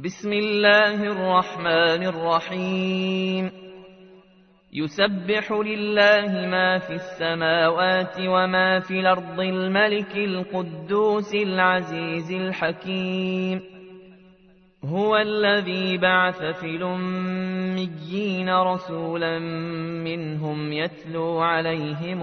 بسم الله الرحمن الرحيم. يسبح لله ما في السماوات وما في الأرض الملك القدوس العزيز الحكيم. هو الذي بعث في الأميين رسولا منهم يتلو عليهم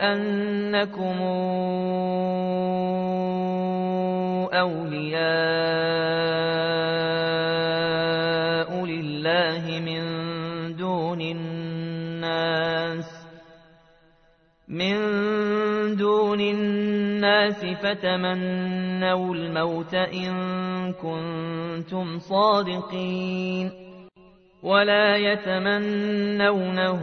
أنكم أولياء لله من دون الناس من دون الناس فتمنوا الموت إن كنتم صادقين ولا يتمنونه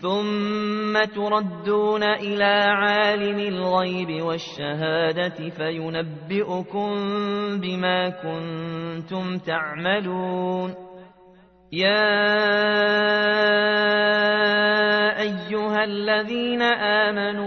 ثم تردون إلى عالم الغيب والشهادة فينبئكم بما كنتم تعملون. يا أيها الذين آمنوا